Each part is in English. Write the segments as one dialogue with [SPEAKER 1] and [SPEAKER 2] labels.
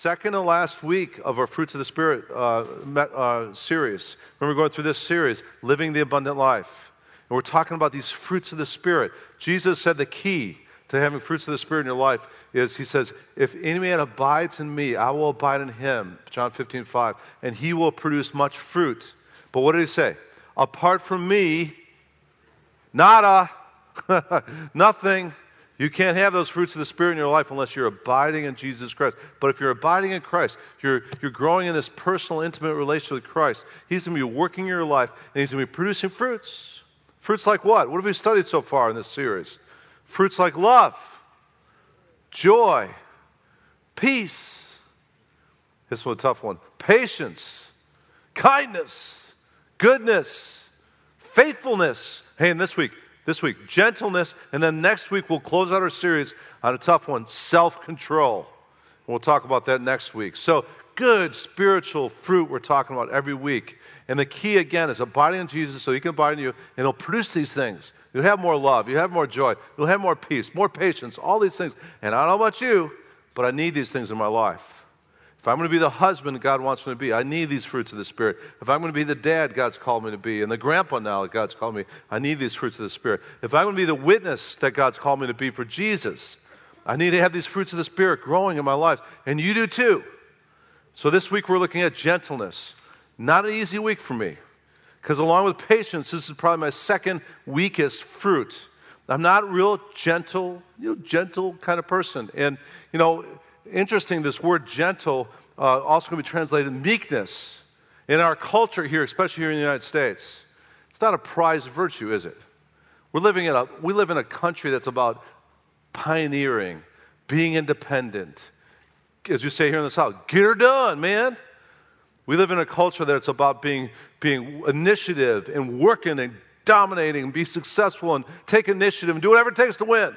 [SPEAKER 1] second and last week of our Fruits of the Spirit uh, uh, series. Remember going through this series, Living the Abundant Life. And we're talking about these fruits of the Spirit. Jesus said the key to having fruits of the Spirit in your life is He says, If any man abides in me, I will abide in him. John 15, 5. And he will produce much fruit. But what did He say? Apart from me, nada, nothing. You can't have those fruits of the Spirit in your life unless you're abiding in Jesus Christ. But if you're abiding in Christ, you're, you're growing in this personal, intimate relationship with Christ. He's going to be working in your life, and He's going to be producing fruits. Fruits like what? What have we studied so far in this series? Fruits like love, joy, peace. This one's a tough one. Patience, kindness, goodness, faithfulness. Hey, and this week, this week, gentleness, and then next week we'll close out our series on a tough one self control. We'll talk about that next week. So, good spiritual fruit we're talking about every week. And the key, again, is abiding in Jesus so He can abide in you, and He'll produce these things. You'll have more love, you'll have more joy, you'll have more peace, more patience, all these things. And I don't know about you, but I need these things in my life. If I'm going to be the husband God wants me to be, I need these fruits of the Spirit. If I'm going to be the dad God's called me to be, and the grandpa now that God's called me, I need these fruits of the Spirit. If I'm going to be the witness that God's called me to be for Jesus, I need to have these fruits of the Spirit growing in my life. And you do too. So this week we're looking at gentleness. Not an easy week for me, because along with patience, this is probably my second weakest fruit. I'm not real gentle, you know, gentle kind of person. And, you know, interesting, this word gentle uh, also can be translated meekness. In our culture here, especially here in the United States, it's not a prized virtue, is it? We're living in a, we live in a country that's about pioneering, being independent. As you say here in the South, get her done, man. We live in a culture that's about being, being initiative and working and dominating and be successful and take initiative and do whatever it takes to win.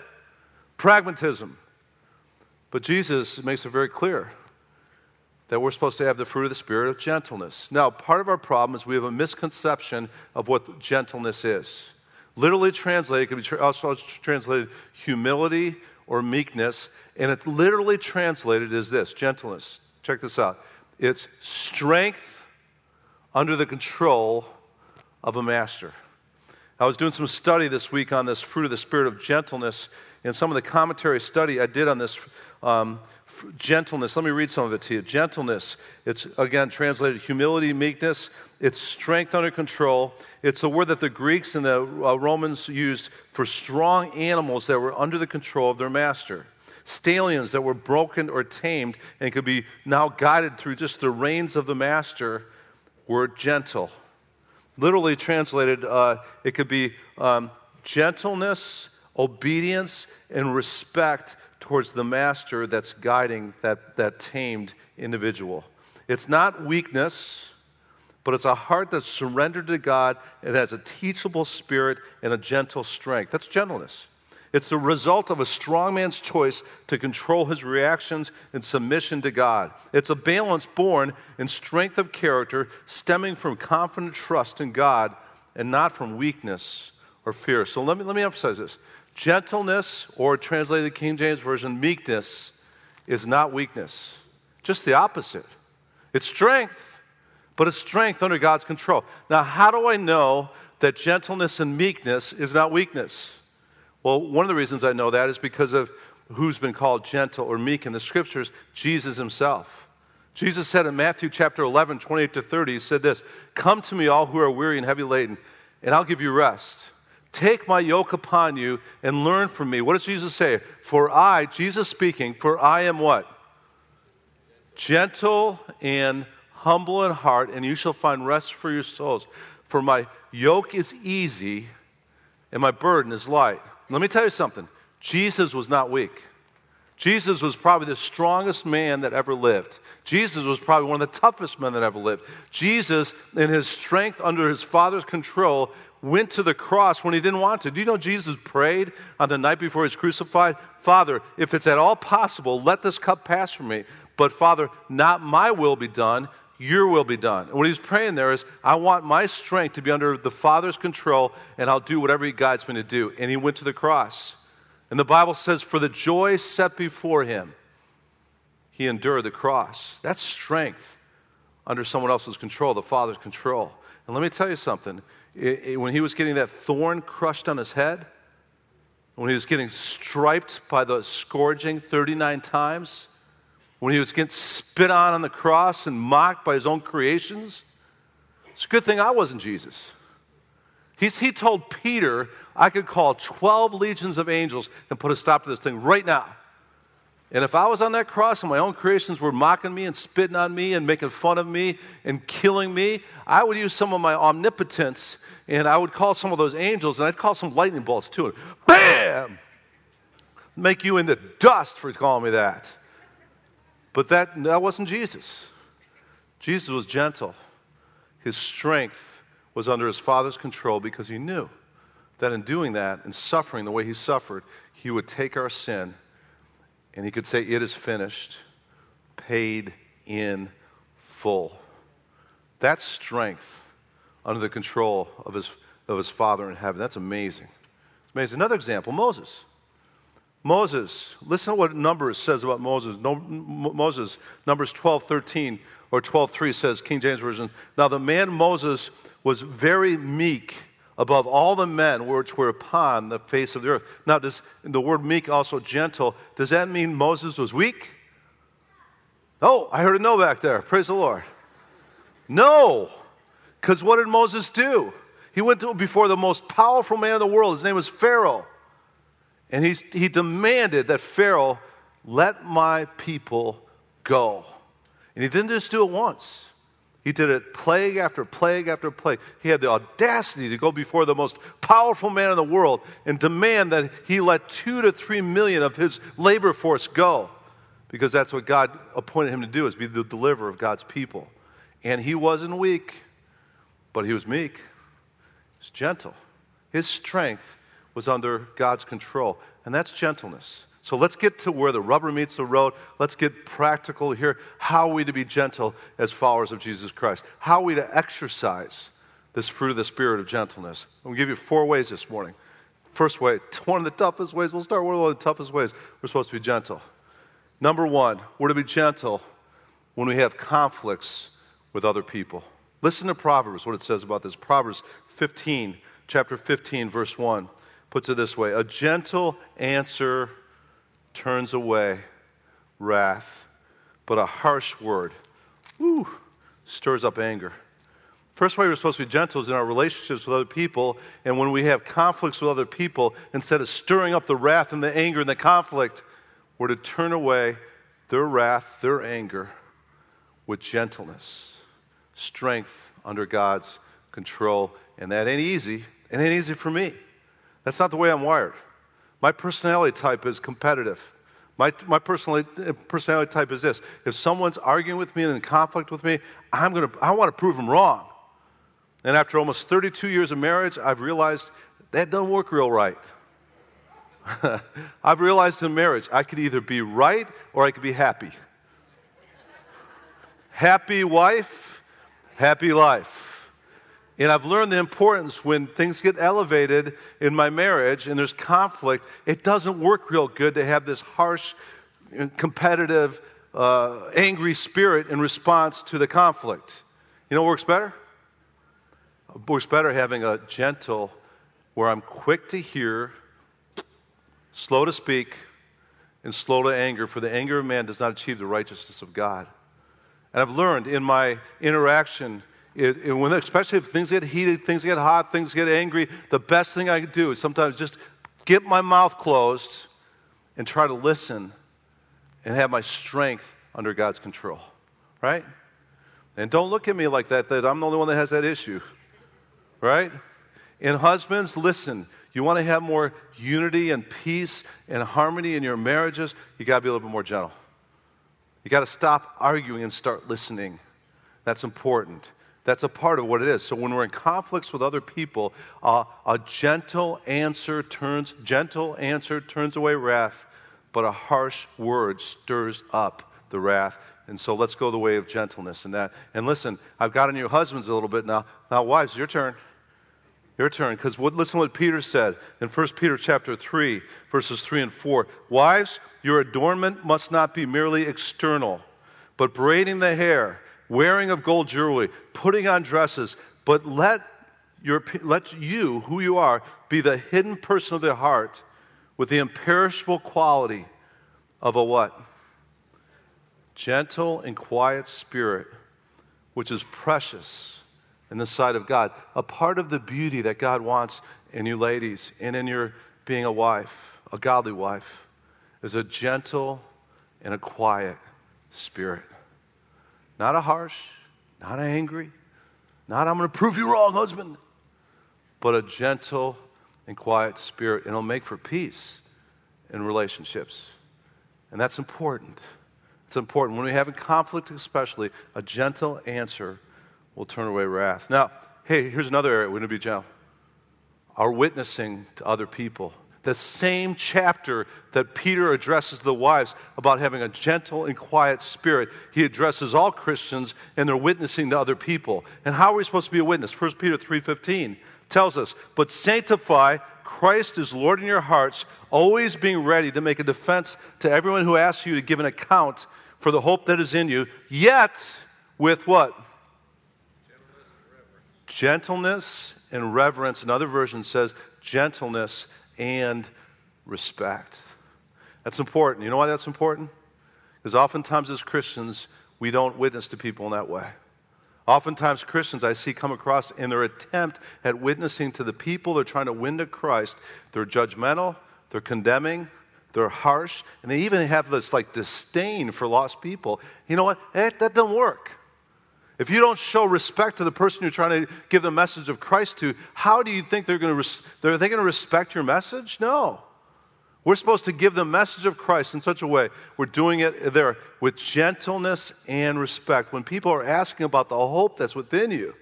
[SPEAKER 1] Pragmatism. But Jesus makes it very clear that we're supposed to have the fruit of the Spirit of gentleness. Now, part of our problem is we have a misconception of what gentleness is. Literally translated, it can be also translated humility or meekness, and it literally translated is this gentleness. Check this out it's strength under the control of a master. I was doing some study this week on this fruit of the Spirit of gentleness, and some of the commentary study I did on this um, gentleness. Let me read some of it to you. Gentleness, it's again translated humility, meekness. It's strength under control. It's the word that the Greeks and the uh, Romans used for strong animals that were under the control of their master. Stallions that were broken or tamed and could be now guided through just the reins of the master were gentle. Literally translated, uh, it could be um, gentleness, obedience, and respect towards the master that's guiding that, that tamed individual. It's not weakness, but it's a heart that's surrendered to God. It has a teachable spirit and a gentle strength. That's gentleness. It's the result of a strong man's choice to control his reactions in submission to God. It's a balance born in strength of character, stemming from confident trust in God and not from weakness or fear. So let me, let me emphasize this. Gentleness, or translated King James Version, meekness, is not weakness. Just the opposite. It's strength, but it's strength under God's control. Now, how do I know that gentleness and meekness is not weakness? Well, one of the reasons I know that is because of who's been called gentle or meek in the scriptures Jesus himself. Jesus said in Matthew chapter 11, 28 to 30, he said this Come to me, all who are weary and heavy laden, and I'll give you rest. Take my yoke upon you and learn from me. What does Jesus say? For I, Jesus speaking, for I am what? Gentle and humble in heart, and you shall find rest for your souls. For my yoke is easy and my burden is light. Let me tell you something Jesus was not weak. Jesus was probably the strongest man that ever lived. Jesus was probably one of the toughest men that ever lived. Jesus, in his strength under his Father's control, went to the cross when he didn't want to. Do you know Jesus prayed on the night before he was crucified? Father, if it's at all possible, let this cup pass from me. But Father, not my will be done, your will be done. And what he's praying there is, I want my strength to be under the Father's control, and I'll do whatever he guides me to do. And he went to the cross. And the Bible says, for the joy set before him, he endured the cross. That's strength under someone else's control, the Father's control. And let me tell you something. It, it, when he was getting that thorn crushed on his head, when he was getting striped by the scourging 39 times, when he was getting spit on on the cross and mocked by his own creations, it's a good thing I wasn't Jesus. He's, he told Peter, I could call 12 legions of angels and put a stop to this thing right now. And if I was on that cross and my own creations were mocking me and spitting on me and making fun of me and killing me, I would use some of my omnipotence and I would call some of those angels and I'd call some lightning bolts too. Bam! Make you into dust for calling me that. But that, that wasn't Jesus. Jesus was gentle. His strength was under his Father's control because he knew that in doing that and suffering the way he suffered, he would take our sin and he could say, It is finished, paid in full. That's strength under the control of his, of his Father in heaven. That's amazing. It's amazing. Another example Moses. Moses, listen to what Numbers says about Moses. No, Moses, Numbers 12, 13 or 12, 3 says, King James Version, Now the man Moses was very meek above all the men which were upon the face of the earth. Now, does the word meek also gentle? Does that mean Moses was weak? Oh, I heard a no back there. Praise the Lord. No, because what did Moses do? He went to, before the most powerful man in the world. His name was Pharaoh. And he, he demanded that Pharaoh let my people go. And he didn't just do it once. He did it plague after plague after plague. He had the audacity to go before the most powerful man in the world and demand that he let two to three million of his labor force go because that's what God appointed him to do is be the deliverer of God's people. And he wasn't weak, but he was meek. He was gentle. His strength was under God's control, and that's gentleness. So let's get to where the rubber meets the road. Let's get practical here. How are we to be gentle as followers of Jesus Christ? How are we to exercise this fruit of the Spirit of gentleness? I'm going to give you four ways this morning. First way, one of the toughest ways, we'll start with one of the toughest ways. We're supposed to be gentle. Number one, we're to be gentle when we have conflicts with other people. Listen to Proverbs, what it says about this. Proverbs 15, chapter 15, verse 1 puts it this way A gentle answer turns away wrath, but a harsh word stirs up anger. First way we're supposed to be gentle is in our relationships with other people. And when we have conflicts with other people, instead of stirring up the wrath and the anger and the conflict, we're to turn away their wrath, their anger, with gentleness, strength under God's control. And that ain't easy. It ain't easy for me. That's not the way I'm wired. My personality type is competitive. My, my personality, personality type is this. If someone's arguing with me and in conflict with me, I'm gonna, I want to prove them wrong. And after almost 32 years of marriage, I've realized that doesn't work real right. I've realized in marriage, I could either be right or I could be happy. Happy wife, happy life. And I've learned the importance when things get elevated in my marriage and there's conflict, it doesn't work real good to have this harsh, competitive, uh, angry spirit in response to the conflict. You know what works better? It works better having a gentle, where I'm quick to hear, slow to speak, and slow to anger, for the anger of man does not achieve the righteousness of God. And I've learned in my interaction it, it, when, especially if things get heated, things get hot, things get angry, the best thing I can do is sometimes just get my mouth closed and try to listen and have my strength under God's control. Right? And don't look at me like that, that I'm the only one that has that issue. Right? And husbands, listen, you want to have more unity and peace and harmony in your marriages, you got to be a little bit more gentle. You got to stop arguing and start listening. That's important. That's a part of what it is. So when we're in conflicts with other people, uh, a gentle answer turns gentle answer turns away wrath, but a harsh word stirs up the wrath. And so let's go the way of gentleness and that. And listen, I've got on your husbands a little bit now. Now, wives, your turn. Your turn, because listen to what Peter said in 1 Peter chapter 3, verses 3 and 4. Wives, your adornment must not be merely external, but braiding the hair, wearing of gold jewelry, putting on dresses, but let, your, let you, who you are, be the hidden person of the heart with the imperishable quality of a what? Gentle and quiet spirit, which is precious in the sight of God. A part of the beauty that God wants in you ladies and in your being a wife, a godly wife, is a gentle and a quiet spirit. Not a harsh, not a angry, not I'm going to prove you wrong, husband, but a gentle and quiet spirit. And it'll make for peace in relationships. And that's important. It's important. When we have a conflict, especially, a gentle answer will turn away wrath. Now, hey, here's another area we need to be gentle. Our witnessing to other people. The same chapter that Peter addresses the wives about having a gentle and quiet spirit, he addresses all Christians and their witnessing to other people. And how are we supposed to be a witness? 1 Peter 3:15 tells us, "But sanctify Christ is Lord in your hearts, always being ready to make a defense to everyone who asks you to give an account for the hope that is in you, yet with what? gentleness and reverence. Another version says gentleness and respect. That's important. You know why that's important? Because oftentimes as Christians, we don't witness to people in that way. Oftentimes, Christians I see come across in their attempt at witnessing to the people they're trying to win to Christ, they're judgmental, they're condemning, they're harsh, and they even have this like disdain for lost people. You know what? That, that doesn't work. If you don't show respect to the person you're trying to give the message of Christ to, how do you think they're going to, res- are they going to respect your message? No. We're supposed to give the message of Christ in such a way. We're doing it there with gentleness and respect. When people are asking about the hope that's within you,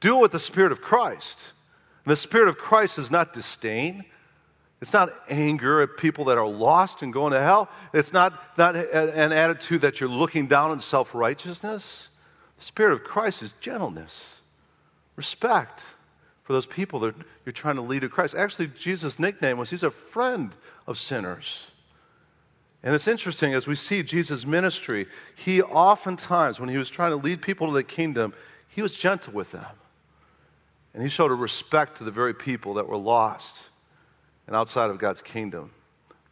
[SPEAKER 1] do it with the Spirit of Christ. And the Spirit of Christ is not disdain. It's not anger at people that are lost and going to hell. It's not, not an attitude that you're looking down on self righteousness. The Spirit of Christ is gentleness, respect for those people that you're trying to lead to Christ. Actually, Jesus' nickname was he's a friend of sinners. And it's interesting as we see Jesus' ministry, he oftentimes, when he was trying to lead people to the kingdom, he was gentle with them. And he showed a respect to the very people that were lost and outside of God's kingdom.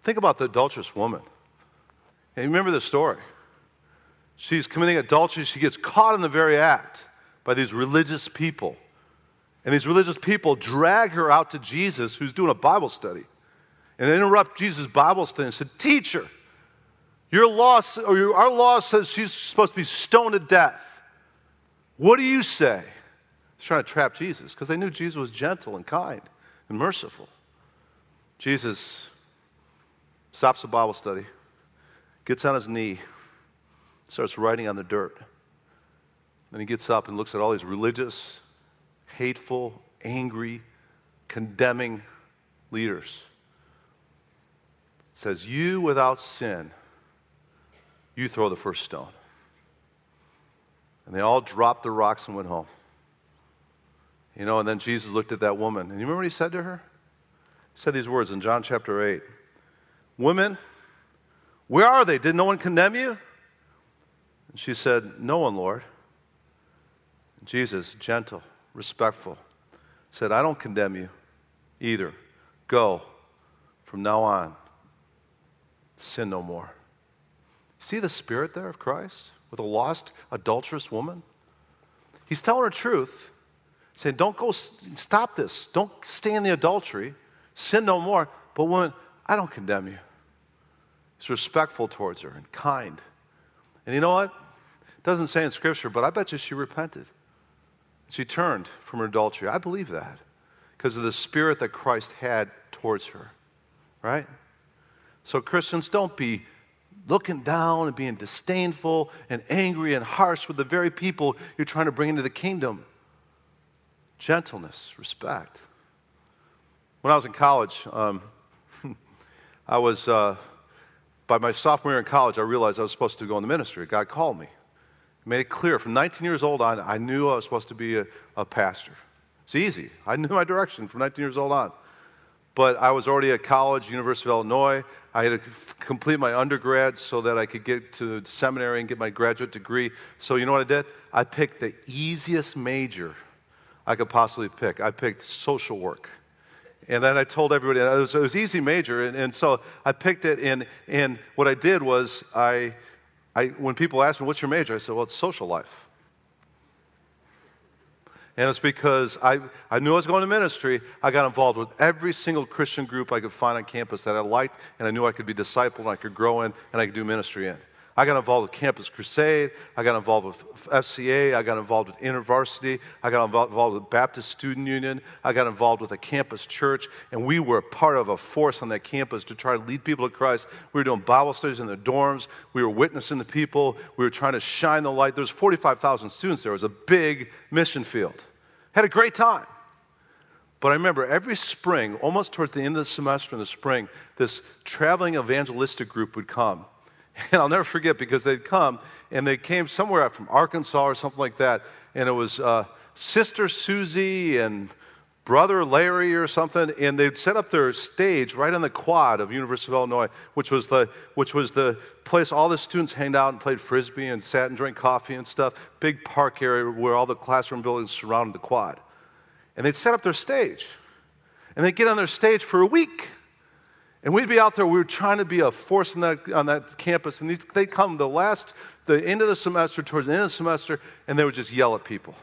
[SPEAKER 1] Think about the adulterous woman. And you remember the story. She's committing adultery. She gets caught in the very act by these religious people. And these religious people drag her out to Jesus, who's doing a Bible study, and interrupt Jesus' Bible study and said, Teacher, your law, or your, our law says she's supposed to be stoned to death. What do you say? He's trying to trap Jesus because they knew Jesus was gentle and kind and merciful. Jesus stops the Bible study, gets on his knee, starts writing on the dirt. Then he gets up and looks at all these religious, hateful, angry, condemning leaders. Says, You without sin, you throw the first stone. And they all dropped the rocks and went home. You know, and then Jesus looked at that woman. And you remember what he said to her? He said these words in John chapter 8 Women, where are they? Did no one condemn you? And she said, No one, Lord. Jesus, gentle, respectful, said, I don't condemn you either. Go from now on, sin no more. See the spirit there of Christ with a lost, adulterous woman? He's telling her truth, saying, Don't go, stop this. Don't stay in the adultery. Sin no more. But woman, I don't condemn you. He's respectful towards her and kind. And you know what? Doesn't say in Scripture, but I bet you she repented. She turned from her adultery. I believe that because of the spirit that Christ had towards her. Right? So, Christians, don't be looking down and being disdainful and angry and harsh with the very people you're trying to bring into the kingdom. Gentleness, respect. When I was in college, um, I was. Uh, by my sophomore year in college, I realized I was supposed to go in the ministry. God called me. Made it clear from 19 years old on, I knew I was supposed to be a, a pastor. It's easy. I knew my direction from 19 years old on. But I was already at college, University of Illinois. I had to complete my undergrad so that I could get to seminary and get my graduate degree. So, you know what I did? I picked the easiest major I could possibly pick. I picked social work. And then I told everybody it was, it was easy major. And, and so I picked it. And, and what I did was, I, I, when people ask me, What's your major? I said, Well, it's social life. And it's because I, I knew I was going to ministry. I got involved with every single Christian group I could find on campus that I liked, and I knew I could be discipled, and I could grow in, and I could do ministry in. I got involved with Campus Crusade. I got involved with FCA. I got involved with InterVarsity. I got involved with Baptist Student Union. I got involved with a campus church. And we were part of a force on that campus to try to lead people to Christ. We were doing Bible studies in the dorms. We were witnessing to people. We were trying to shine the light. There was 45,000 students there. It was a big mission field. Had a great time. But I remember every spring, almost towards the end of the semester in the spring, this traveling evangelistic group would come And I'll never forget because they'd come and they came somewhere from Arkansas or something like that. And it was uh, Sister Susie and Brother Larry or something. And they'd set up their stage right on the quad of University of Illinois, which was the, which was the place all the students hanged out and played frisbee and sat and drank coffee and stuff. Big park area where all the classroom buildings surrounded the quad. And they'd set up their stage. And they'd get on their stage for a week. And we'd be out there, we were trying to be a force that, on that campus, and they'd come the last, the end of the semester, towards the end of the semester, and they would just yell at people.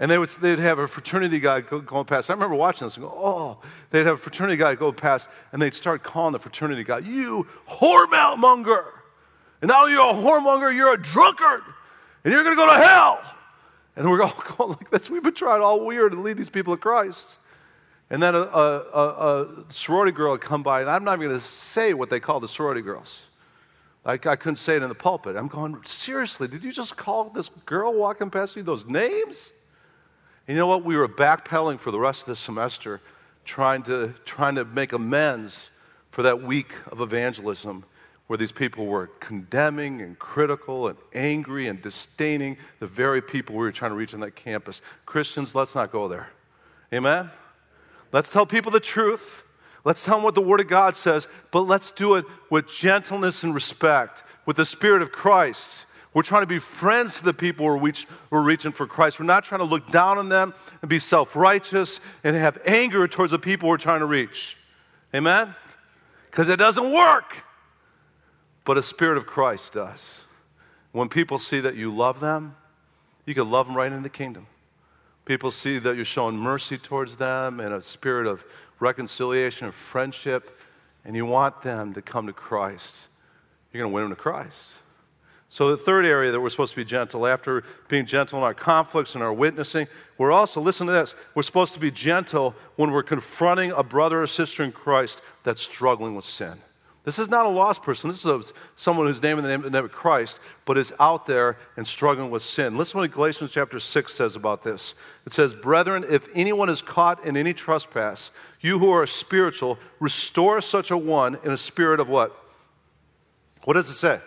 [SPEAKER 1] And they would, they'd have a fraternity guy go, going past. I remember watching this and go, oh, they'd have a fraternity guy go past, and they'd start calling the fraternity guy, you whoremonger. And now you're a whoremonger, you're a drunkard, and you're going to go to hell. And we're all going like this. We've been trying all weird to lead these people to Christ. And then a, a, a, sorority girl would come by, and I'm not even going to say what they call the sorority girls. I, I couldn't say it in the pulpit. I'm going, seriously, did you just call this girl walking past you those names? And you know what? We were backpedaling for the rest of the semester, trying to, trying to make amends for that week of evangelism where these people were condemning and critical and angry and disdaining the very people we were trying to reach on that campus. Christians, let's not go there. Amen? Let's tell people the truth. Let's tell them what the Word of God says, but let's do it with gentleness and respect, with the Spirit of Christ. We're trying to be friends to the people we're, reach, we're reaching for Christ. We're not trying to look down on them and be self righteous and have anger towards the people we're trying to reach. Amen? Because it doesn't work. But a Spirit of Christ does. When people see that you love them, you can love them right in the kingdom. People see that you're showing mercy towards them and a spirit of reconciliation and friendship, and you want them to come to Christ. You're going to win them to Christ. So, the third area that we're supposed to be gentle, after being gentle in our conflicts and our witnessing, we're also, listen to this, we're supposed to be gentle when we're confronting a brother or sister in Christ that's struggling with sin. This is not a lost person. This is a, someone who's named in the name, the name of Christ, but is out there and struggling with sin. Listen to what Galatians chapter 6 says about this. It says, Brethren, if anyone is caught in any trespass, you who are spiritual, restore such a one in a spirit of what? What does it say?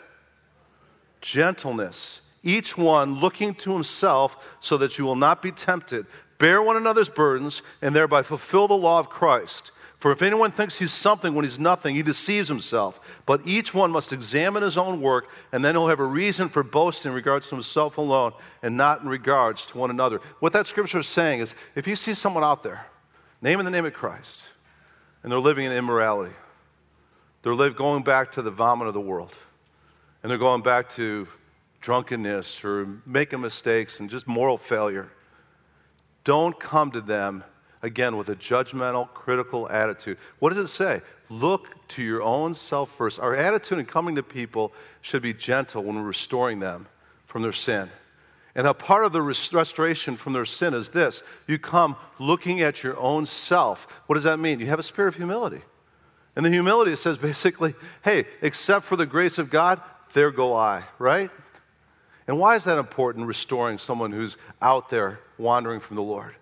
[SPEAKER 1] Gentleness. Each one looking to himself so that you will not be tempted. Bear one another's burdens and thereby fulfill the law of Christ. For if anyone thinks he's something when he's nothing, he deceives himself. But each one must examine his own work, and then he'll have a reason for boasting in regards to himself alone and not in regards to one another. What that scripture is saying is if you see someone out there, naming the name of Christ, and they're living in immorality, they're live, going back to the vomit of the world, and they're going back to drunkenness or making mistakes and just moral failure, don't come to them again, with a judgmental, critical attitude. What does it say? Look to your own self first. Our attitude in coming to people should be gentle when we're restoring them from their sin. And a part of the restoration from their sin is this you come looking at your own self. What does that mean? You have a spirit of humility. And the humility says basically, hey, except for the grace of God, there go I, right? And why is that important, restoring someone who's out there wandering from the Lord?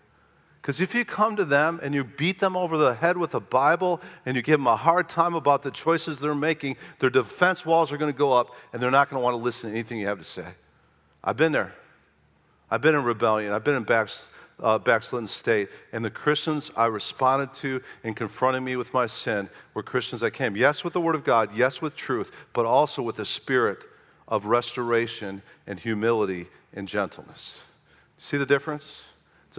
[SPEAKER 1] Because if you come to them and you beat them over the head with a Bible and you give them a hard time about the choices they're making, their defense walls are going to go up and they're not going to want to listen to anything you have to say. I've been there. I've been in rebellion. I've been in backs, uh, backslidden state. And the Christians I responded to in confronting me with my sin were Christians that came, yes, with the Word of God, yes, with truth, but also with the spirit of restoration and humility and gentleness. See the difference?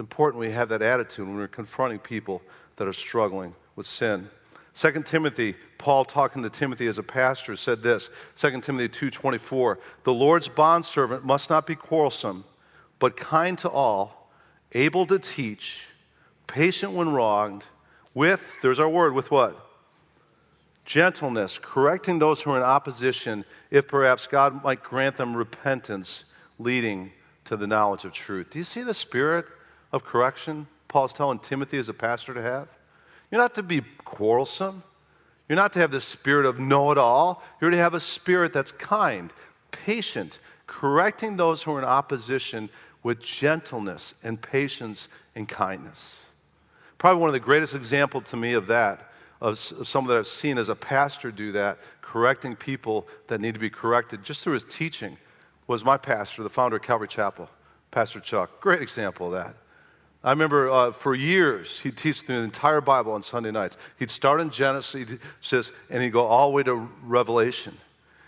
[SPEAKER 1] Important we have that attitude when we're confronting people that are struggling with sin. 2 Timothy, Paul talking to Timothy as a pastor said this, 2 Timothy 2:24, "The Lord's bondservant must not be quarrelsome, but kind to all, able to teach, patient when wronged, with there's our word with what? Gentleness, correcting those who are in opposition, if perhaps God might grant them repentance, leading to the knowledge of truth." Do you see the spirit of correction Paul's telling Timothy as a pastor to have? You're not to be quarrelsome. You're not to have the spirit of know it all. You're to have a spirit that's kind, patient, correcting those who are in opposition with gentleness and patience and kindness. Probably one of the greatest examples to me of that, of, someone that I've seen as a pastor do that, correcting people that need to be corrected just through his teaching, was my pastor, the founder of Calvary Chapel, Pastor Chuck. Great example of that. I remember uh, for years he'd teach the entire Bible on Sunday nights. He'd start in Genesis and he'd go all the way to Revelation.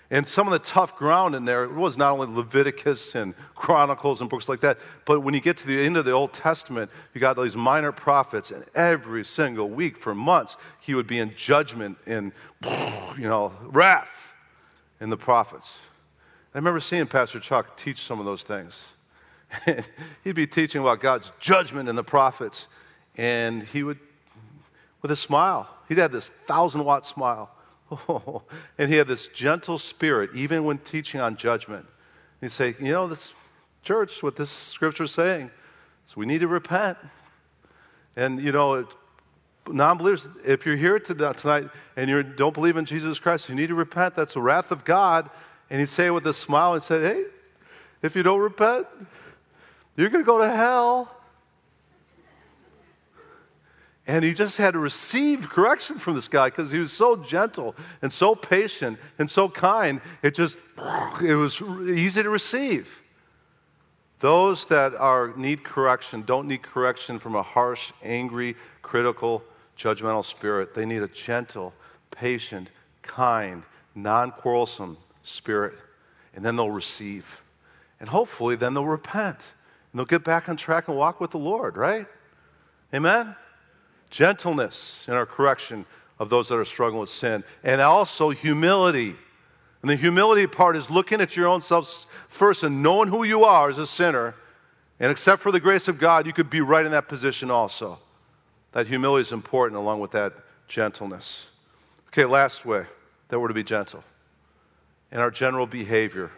[SPEAKER 1] And some of the tough ground in there was not only Leviticus and Chronicles and books like that, but when you get to the end of the Old Testament, you got these minor prophets, and every single week for months he would be in judgment and you know wrath in the prophets. I remember seeing Pastor Chuck teach some of those things. he'd be teaching about God's judgment and the prophets, and he would, with a smile, he'd have this thousand watt smile. and he had this gentle spirit, even when teaching on judgment. He'd say, You know, this church, what this scripture is saying, is we need to repent. And, you know, non believers, if you're here uh, tonight and you don't believe in Jesus Christ, you need to repent. That's the wrath of God. And he'd say with a smile, and say, Hey, if you don't repent, you're going to go to hell. And he just had to receive correction from this guy because he was so gentle and so patient and so kind. It just, it was easy to receive. Those that are, need correction don't need correction from a harsh, angry, critical, judgmental spirit. They need a gentle, patient, kind, non quarrelsome spirit. And then they'll receive. And hopefully, then they'll repent and they'll get back on track and walk with the Lord, right? Amen? Gentleness in our correction of those that are struggling with sin, and also humility. And the humility part is looking at your own self first and knowing who you are as a sinner. And except for the grace of God, you could be right in that position also. That humility is important along with that gentleness. Okay, last way that we're to be gentle. In our general behavior,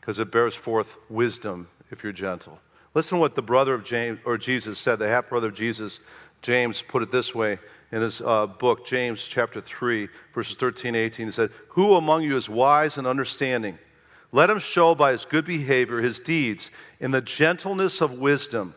[SPEAKER 1] because it bears forth wisdom if you're gentle. Listen to what the brother of James, or Jesus said, the half brother of Jesus, James, put it this way in his uh, book, James chapter 3, verses 13 18. He said, Who among you is wise and understanding? Let him show by his good behavior his deeds in the gentleness of wisdom.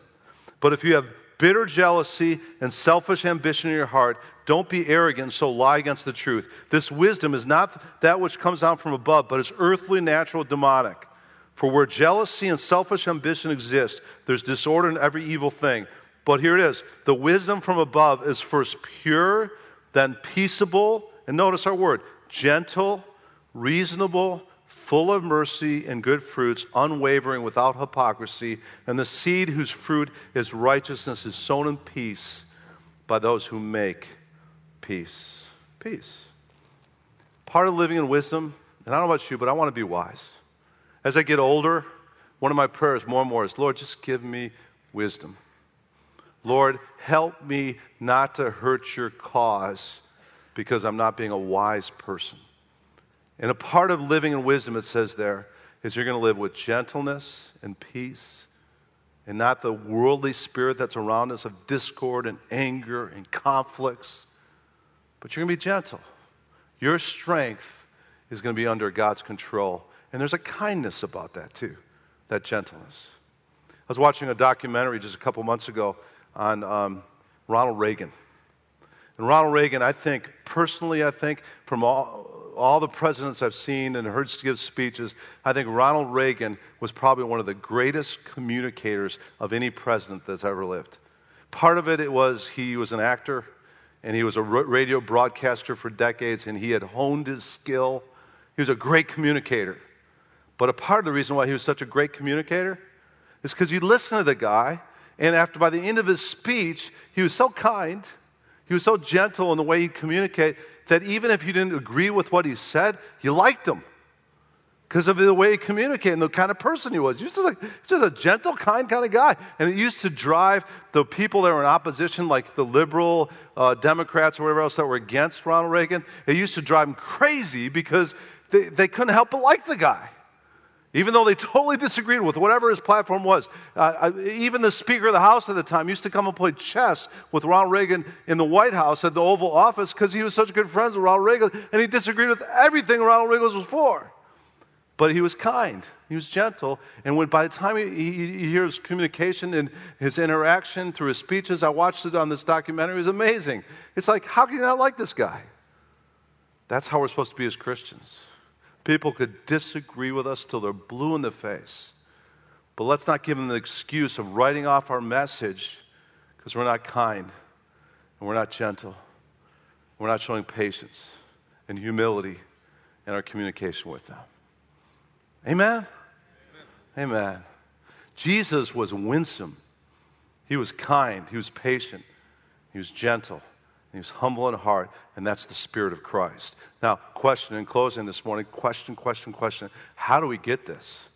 [SPEAKER 1] But if you have bitter jealousy and selfish ambition in your heart, don't be arrogant, so lie against the truth. This wisdom is not that which comes down from above, but is earthly, natural, demonic. For where jealousy and selfish ambition exist, there's disorder in every evil thing. But here it is the wisdom from above is first pure, then peaceable, and notice our word gentle, reasonable, full of mercy and good fruits, unwavering, without hypocrisy. And the seed whose fruit is righteousness is sown in peace by those who make peace. Peace. Part of living in wisdom, and I don't know about you, but I want to be wise. As I get older, one of my prayers more and more is Lord, just give me wisdom. Lord, help me not to hurt your cause because I'm not being a wise person. And a part of living in wisdom, it says there, is you're going to live with gentleness and peace and not the worldly spirit that's around us of discord and anger and conflicts. But you're going to be gentle. Your strength is going to be under God's control. And there's a kindness about that, too, that gentleness. I was watching a documentary just a couple months ago on um, Ronald Reagan. And Ronald Reagan, I think, personally, I think, from all, all the presidents I've seen and heard give speeches, I think Ronald Reagan was probably one of the greatest communicators of any president that's ever lived. Part of it, it was he was an actor and he was a radio broadcaster for decades and he had honed his skill. He was a great communicator. But a part of the reason why he was such a great communicator is because you listen to the guy, and after by the end of his speech, he was so kind, he was so gentle in the way he communicated that even if you didn't agree with what he said, you liked him because of the way he communicated and the kind of person he was. He was just, just a gentle, kind kind of guy. And it used to drive the people that were in opposition, like the liberal uh, Democrats or whatever else that were against Ronald Reagan, it used to drive them crazy because they, they couldn't help but like the guy. Even though they totally disagreed with whatever his platform was. Uh, even the Speaker of the House at the time used to come and play chess with Ronald Reagan in the White House at the Oval Office because he was such good friends with Ronald Reagan and he disagreed with everything Ronald Reagan was for. But he was kind, he was gentle. And when by the time he, he, he hears communication and his interaction through his speeches, I watched it on this documentary, it was amazing. It's like, how can you not like this guy? That's how we're supposed to be as Christians. People could disagree with us till they're blue in the face. But let's not give them the excuse of writing off our message because we're not kind and we're not gentle. We're not showing patience and humility in our communication with them. Amen? Amen. Amen. Jesus was winsome. He was kind. He was patient. He was gentle. He was humble in heart, and that's the Spirit of Christ. Now, question in closing this morning question, question, question. How do we get this?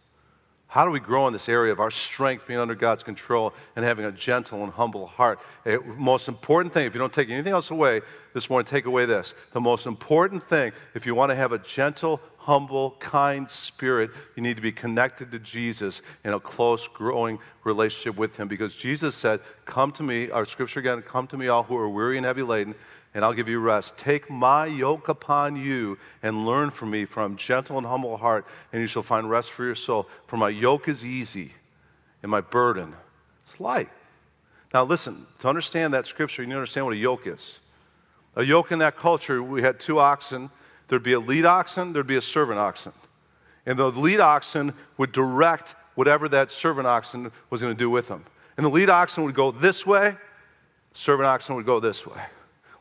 [SPEAKER 1] How do we grow in this area of our strength being under God's control and having a gentle and humble heart? The most important thing, if you don't take anything else away this morning, take away this. The most important thing, if you want to have a gentle, humble, kind spirit, you need to be connected to Jesus in a close, growing relationship with Him. Because Jesus said, Come to me, our scripture again, come to me, all who are weary and heavy laden, and I'll give you rest. Take my yoke upon you and learn from me, for I'm gentle and humble heart, and you shall find rest for your soul. For my yoke is easy, and my burden is light. Now, listen, to understand that scripture, you need to understand what a yoke is. A yoke in that culture, we had two oxen There'd be a lead oxen, there'd be a servant oxen. And the lead oxen would direct whatever that servant oxen was going to do with them. And the lead oxen would go this way, servant oxen would go this way.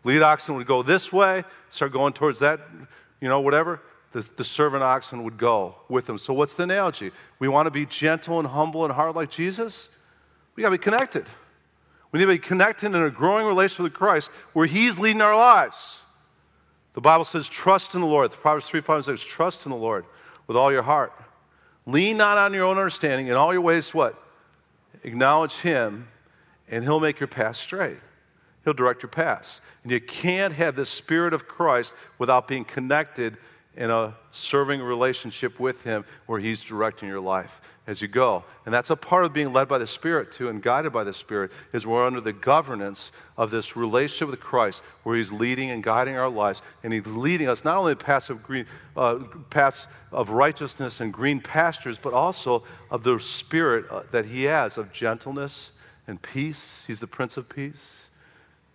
[SPEAKER 1] Lead oxen would go this way, start going towards that, you know, whatever. The, the servant oxen would go with them. So, what's the analogy? We want to be gentle and humble and hard like Jesus? We got to be connected. We need to be connected in a growing relationship with Christ where He's leading our lives. The Bible says, trust in the Lord. The Proverbs 3 5 says, trust in the Lord with all your heart. Lean not on your own understanding. In all your ways, what? Acknowledge Him, and He'll make your path straight. He'll direct your paths. And you can't have the Spirit of Christ without being connected in a serving relationship with Him where He's directing your life as you go. And that's a part of being led by the Spirit, too, and guided by the Spirit, is we're under the governance of this relationship with Christ where He's leading and guiding our lives. And He's leading us not only paths of, green, uh, paths of righteousness and green pastures, but also of the Spirit uh, that He has of gentleness and peace. He's the Prince of Peace,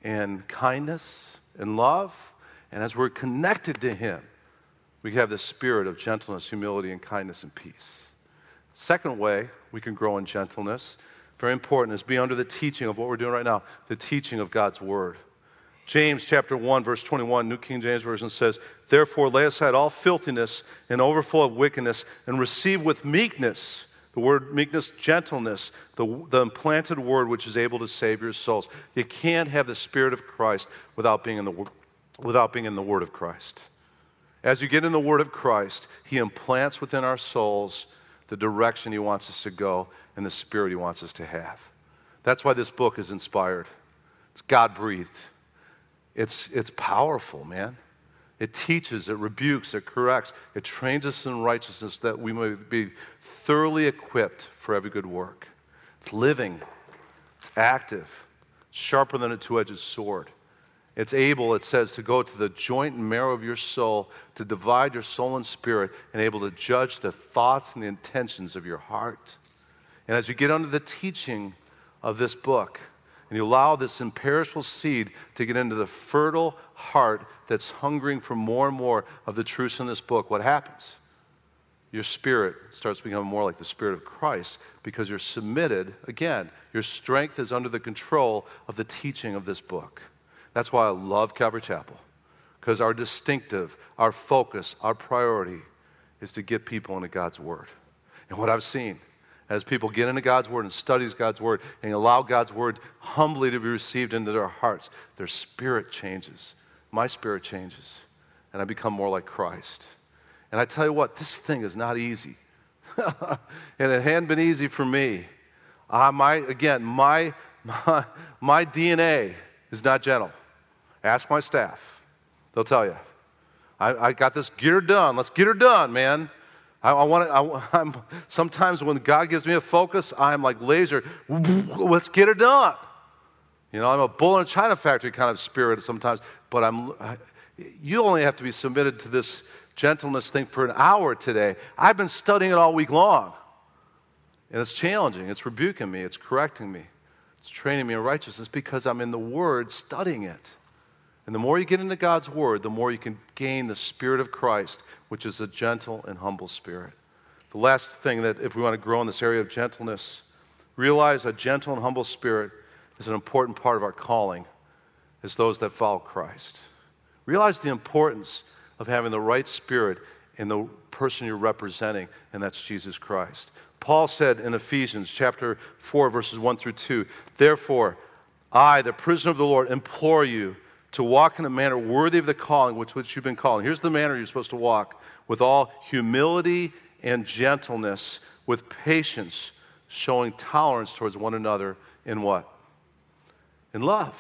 [SPEAKER 1] and kindness and love. And as we're connected to Him, we have the spirit of gentleness, humility, and kindness and peace. Second way we can grow in gentleness, very important, is be under the teaching of what we're doing right now, the teaching of God's word. James chapter 1 verse 21 New King James version says, "Therefore lay aside all filthiness and overflow of wickedness and receive with meekness the word meekness, gentleness, the, the implanted word which is able to save your souls. You can't have the Spirit of Christ without being in the, without being in the Word of Christ. As you get in the Word of Christ, He implants within our souls the direction He wants us to go and the spirit He wants us to have. That's why this book is inspired. It's God breathed. It's, it's powerful, man. It teaches, it rebukes, it corrects, it trains us in righteousness that we may be thoroughly equipped for every good work. It's living, it's active, sharper than a two edged sword. It's able, it says, to go to the joint and marrow of your soul, to divide your soul and spirit, and able to judge the thoughts and the intentions of your heart. And as you get under the teaching of this book, and you allow this imperishable seed to get into the fertile heart that's hungering for more and more of the truths in this book, what happens? Your spirit starts becoming more like the spirit of Christ because you're submitted. Again, your strength is under the control of the teaching of this book. That's why I love Calvary Chapel because our distinctive, our focus, our priority is to get people into God's Word. And what I've seen as people get into God's Word and studies God's Word and allow God's Word humbly to be received into their hearts, their spirit changes. My spirit changes, and I become more like Christ. And I tell you what, this thing is not easy. and it hadn't been easy for me. Uh, my, again, my, my, my DNA is not gentle. Ask my staff, they'll tell you. I, I got this, get her done. Let's get her done, man. I, I want to, I'm, sometimes when God gives me a focus, I'm like laser. Let's get it done. You know, I'm a bull in a china factory kind of spirit sometimes, but I'm, I, you only have to be submitted to this gentleness thing for an hour today. I've been studying it all week long. And it's challenging. It's rebuking me. It's correcting me. It's training me in righteousness because I'm in the Word studying it. And the more you get into God's Word, the more you can gain the Spirit of Christ, which is a gentle and humble spirit. The last thing that, if we want to grow in this area of gentleness, realize a gentle and humble spirit is an important part of our calling as those that follow Christ. Realize the importance of having the right spirit in the person you're representing, and that's Jesus Christ. Paul said in Ephesians chapter 4, verses 1 through 2, Therefore, I, the prisoner of the Lord, implore you to walk in a manner worthy of the calling which, which you've been called. Here's the manner you're supposed to walk with all humility and gentleness, with patience, showing tolerance towards one another in what? In love.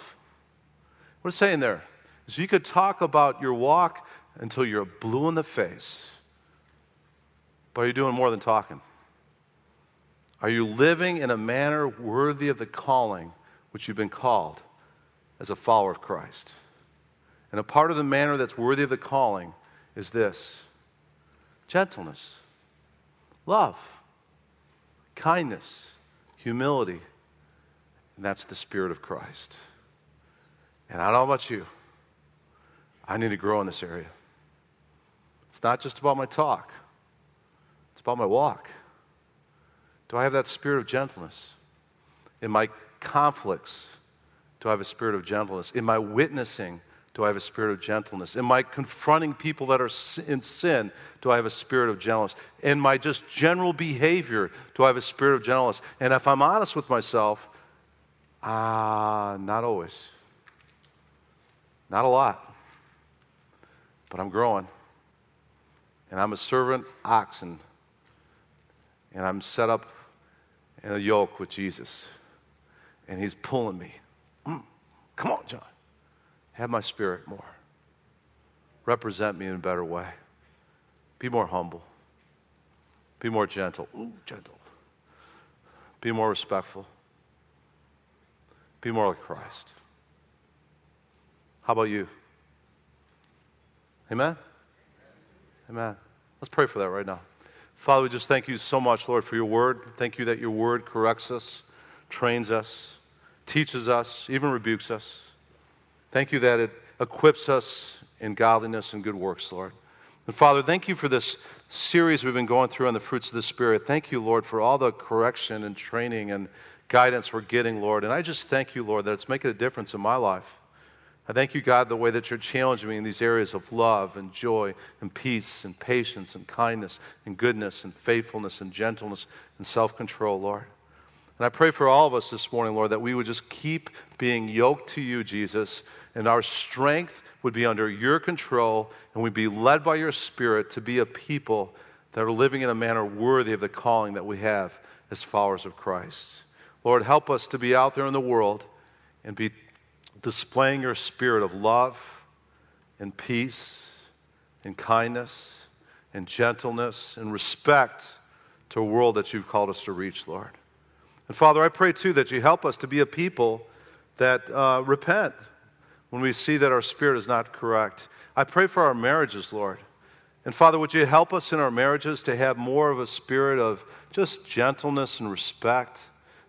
[SPEAKER 1] What it's saying there is you could talk about your walk until you're blue in the face. But are you doing more than talking? Are you living in a manner worthy of the calling which you've been called as a follower of Christ? And a part of the manner that's worthy of the calling is this gentleness, love, kindness, humility. And that's the Spirit of Christ. And I don't know about you, I need to grow in this area. It's not just about my talk, it's about my walk. Do I have that spirit of gentleness? In my conflicts, do I have a spirit of gentleness? In my witnessing, do I have a spirit of gentleness? Am I confronting people that are in sin, do I have a spirit of gentleness? In my just general behavior, do I have a spirit of gentleness? And if I'm honest with myself, ah, uh, not always. Not a lot. But I'm growing. And I'm a servant oxen. And I'm set up in a yoke with Jesus. And he's pulling me. Mm, come on, John. Have my spirit more. Represent me in a better way. Be more humble. Be more gentle. Ooh, gentle. Be more respectful. Be more like Christ. How about you? Amen? Amen. Let's pray for that right now. Father, we just thank you so much, Lord, for your word. Thank you that your word corrects us, trains us, teaches us, even rebukes us. Thank you that it equips us in godliness and good works, Lord. And Father, thank you for this series we've been going through on the fruits of the Spirit. Thank you, Lord, for all the correction and training and guidance we're getting, Lord. And I just thank you, Lord, that it's making a difference in my life. I thank you, God, the way that you're challenging me in these areas of love and joy and peace and patience and kindness and goodness and faithfulness and gentleness and self control, Lord. And I pray for all of us this morning, Lord, that we would just keep being yoked to you, Jesus, and our strength would be under your control, and we'd be led by your Spirit to be a people that are living in a manner worthy of the calling that we have as followers of Christ. Lord, help us to be out there in the world and be displaying your spirit of love and peace and kindness and gentleness and respect to a world that you've called us to reach, Lord. And Father, I pray too that you help us to be a people that uh, repent when we see that our spirit is not correct. I pray for our marriages, Lord. And Father, would you help us in our marriages to have more of a spirit of just gentleness and respect,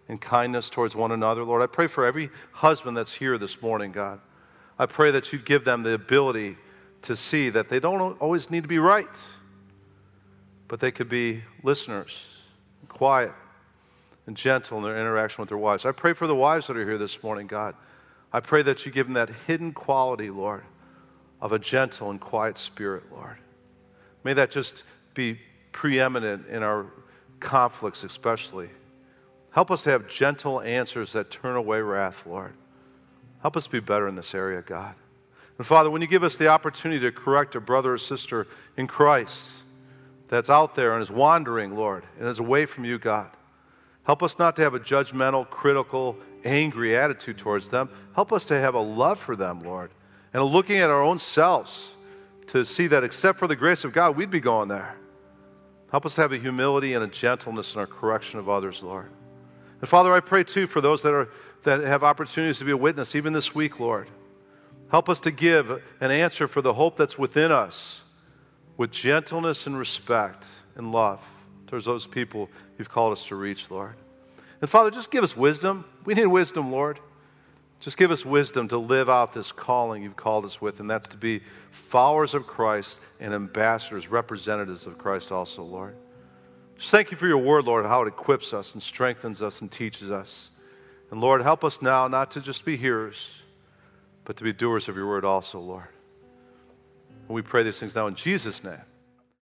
[SPEAKER 1] and kindness towards one another. Lord, I pray for every husband that's here this morning, God. I pray that you give them the ability to see that they don't always need to be right, but they could be listeners, quiet, and gentle in their interaction with their wives. I pray for the wives that are here this morning, God. I pray that you give them that hidden quality, Lord, of a gentle and quiet spirit, Lord. May that just be preeminent in our conflicts, especially. Help us to have gentle answers that turn away wrath, Lord. Help us be better in this area, God. And Father, when you give us the opportunity to correct a brother or sister in Christ that's out there and is wandering, Lord, and is away from you, God, help us not to have a judgmental, critical, angry attitude towards them. Help us to have a love for them, Lord, and looking at our own selves to see that except for the grace of God, we'd be going there. Help us to have a humility and a gentleness in our correction of others, Lord. And Father, I pray too for those that, are, that have opportunities to be a witness, even this week, Lord. Help us to give an answer for the hope that's within us with gentleness and respect and love towards those people you've called us to reach, Lord. And Father, just give us wisdom. We need wisdom, Lord. Just give us wisdom to live out this calling you've called us with, and that's to be followers of Christ and ambassadors, representatives of Christ also, Lord. Just thank you for your word, Lord, how it equips us and strengthens us and teaches us. And Lord, help us now not to just be hearers, but to be doers of your word also, Lord. And we pray these things now in Jesus' name.